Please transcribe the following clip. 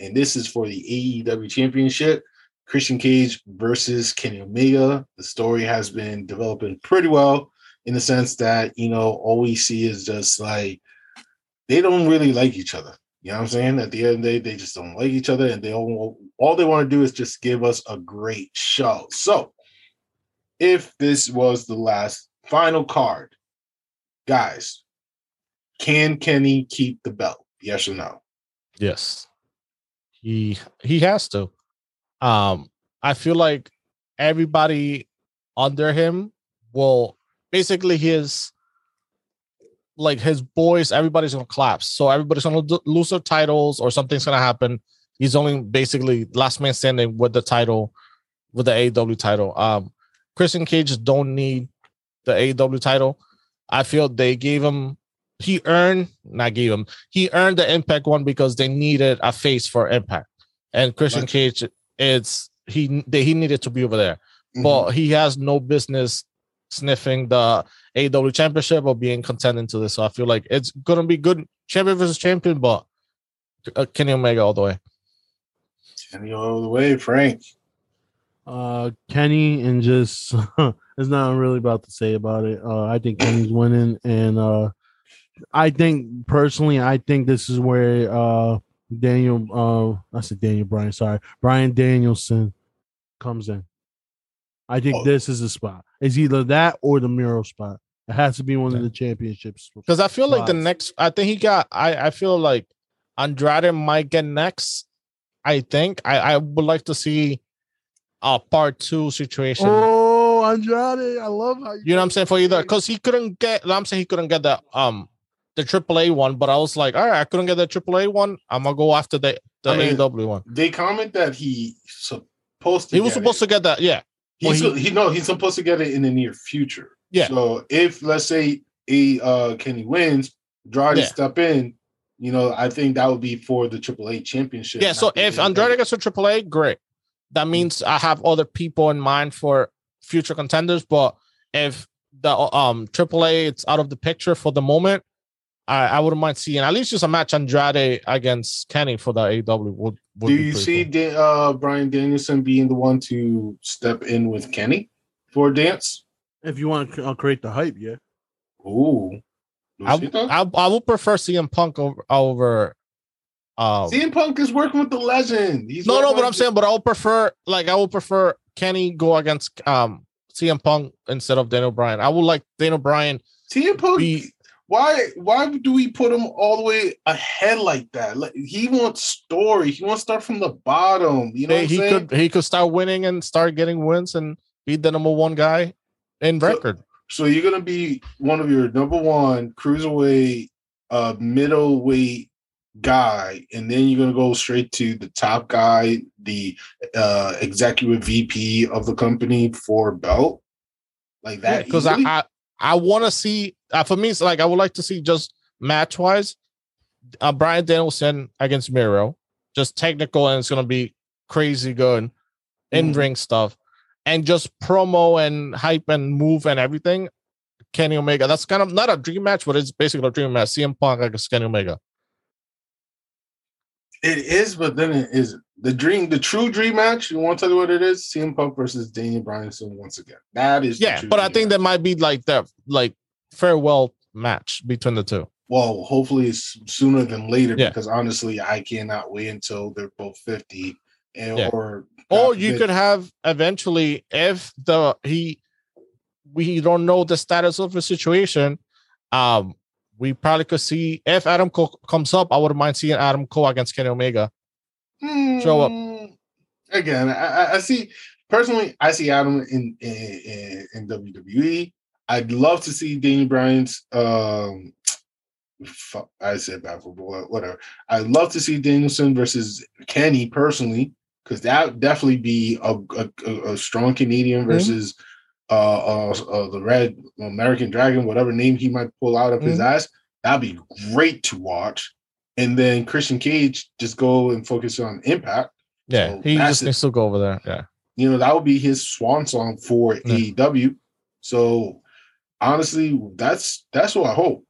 and this is for the AEW Championship. Christian Cage versus Kenny Omega. The story has been developing pretty well in the sense that, you know, all we see is just like they don't really like each other. You know what I'm saying? At the end of the day, they just don't like each other, and they all all they want to do is just give us a great show. So, if this was the last final card, guys, can Kenny keep the belt? Yes or no? Yes. He he has to. Um, I feel like everybody under him will basically his like his boys, everybody's gonna collapse. So everybody's gonna lose their titles or something's gonna happen. He's only basically last man standing with the title, with the AW title. Um, Christian Cage don't need the AW title. I feel they gave him he earned not gave him he earned the impact one because they needed a face for impact. And christian cage it's he they, he needed to be over there. Mm-hmm. but he has no business sniffing the AEW championship or being contending to this. So i feel like it's gonna be good champion versus champion but uh, kenny omega all the way. Kenny all the way frank. Uh kenny and just there's nothing really about to say about it. Uh i think kenny's winning and uh I think personally, I think this is where uh Daniel uh I said Daniel Bryan, sorry, Bryan Danielson comes in. I think oh. this is the spot. It's either that or the Miro spot. It has to be one of the championships. Because I feel spots. like the next I think he got I I feel like Andrade might get next. I think. I, I would like to see a part two situation. Oh, Andrade. I love how you, you know what I'm saying for either because he couldn't get I'm saying he couldn't get the um the AAA one, but I was like, all right, I couldn't get the AAA one. I'm gonna go after the the I mean, AEW one. They comment that he supposed to. He was supposed it. to get that. Yeah. He's well, he, he no, he's supposed to get it in the near future. Yeah. So if let's say a uh Kenny wins, Andrade yeah. step in, you know, I think that would be for the AAA championship. Yeah. So if Andrade gets a AAA, great. That mm. means I have other people in mind for future contenders. But if the um AAA it's out of the picture for the moment, I, I wouldn't mind seeing at least just a match Andrade against Kenny for the AW. Would, would Do you see cool. uh, Bryan Danielson being the one to step in with Kenny for a dance? If you want to uh, create the hype, yeah. Ooh. I, I, I would prefer CM Punk over over um, CM Punk is working with the legend. He's no, no, but I'm saying, but I would prefer like I would prefer Kenny go against um CM Punk instead of Daniel Bryan. I would like Daniel Bryan. CM Punk be, why why do we put him all the way ahead like that? Like, he wants story. He wants to start from the bottom. You know, he could he could start winning and start getting wins and be the number one guy in so, record. So you're gonna be one of your number one cruiserweight, uh, middleweight guy, and then you're gonna go straight to the top guy, the uh, executive VP of the company for belt, like that. Because yeah, I, I I want to see uh, for me, it's like I would like to see just match wise, uh, Bryan Danielson against Miro, just technical, and it's gonna be crazy good in ring mm. stuff, and just promo and hype and move and everything. Kenny Omega. That's kind of not a dream match, but it's basically a dream match. CM Punk against Kenny Omega. It is, but then it is the dream, the true dream match. You want to tell you what it is? CM Punk versus Daniel Bryanson once again. That is yeah, but I think match. that might be like the like farewell match between the two. Well, hopefully it's sooner than later yeah. because honestly, I cannot wait until they're both fifty, and, yeah. or or you could have eventually if the he we don't know the status of the situation. Um, we probably could see if Adam Cole comes up. I wouldn't mind seeing Adam Cole against Kenny Omega mm, show up hmm. again. I, I, see personally. I see Adam in in, in WWE. I'd love to see Daniel Bryan's. Um, I said bad for whatever. I'd love to see Danielson versus Kenny personally, because that would definitely be a, a, a strong Canadian mm-hmm. versus uh, uh, uh, the Red American Dragon, whatever name he might pull out of mm-hmm. his ass. That'd be great to watch. And then Christian Cage just go and focus on Impact. Yeah, so he just needs to go over there. Yeah, you know that would be his swan song for yeah. AEW. So honestly, that's that's what I hope.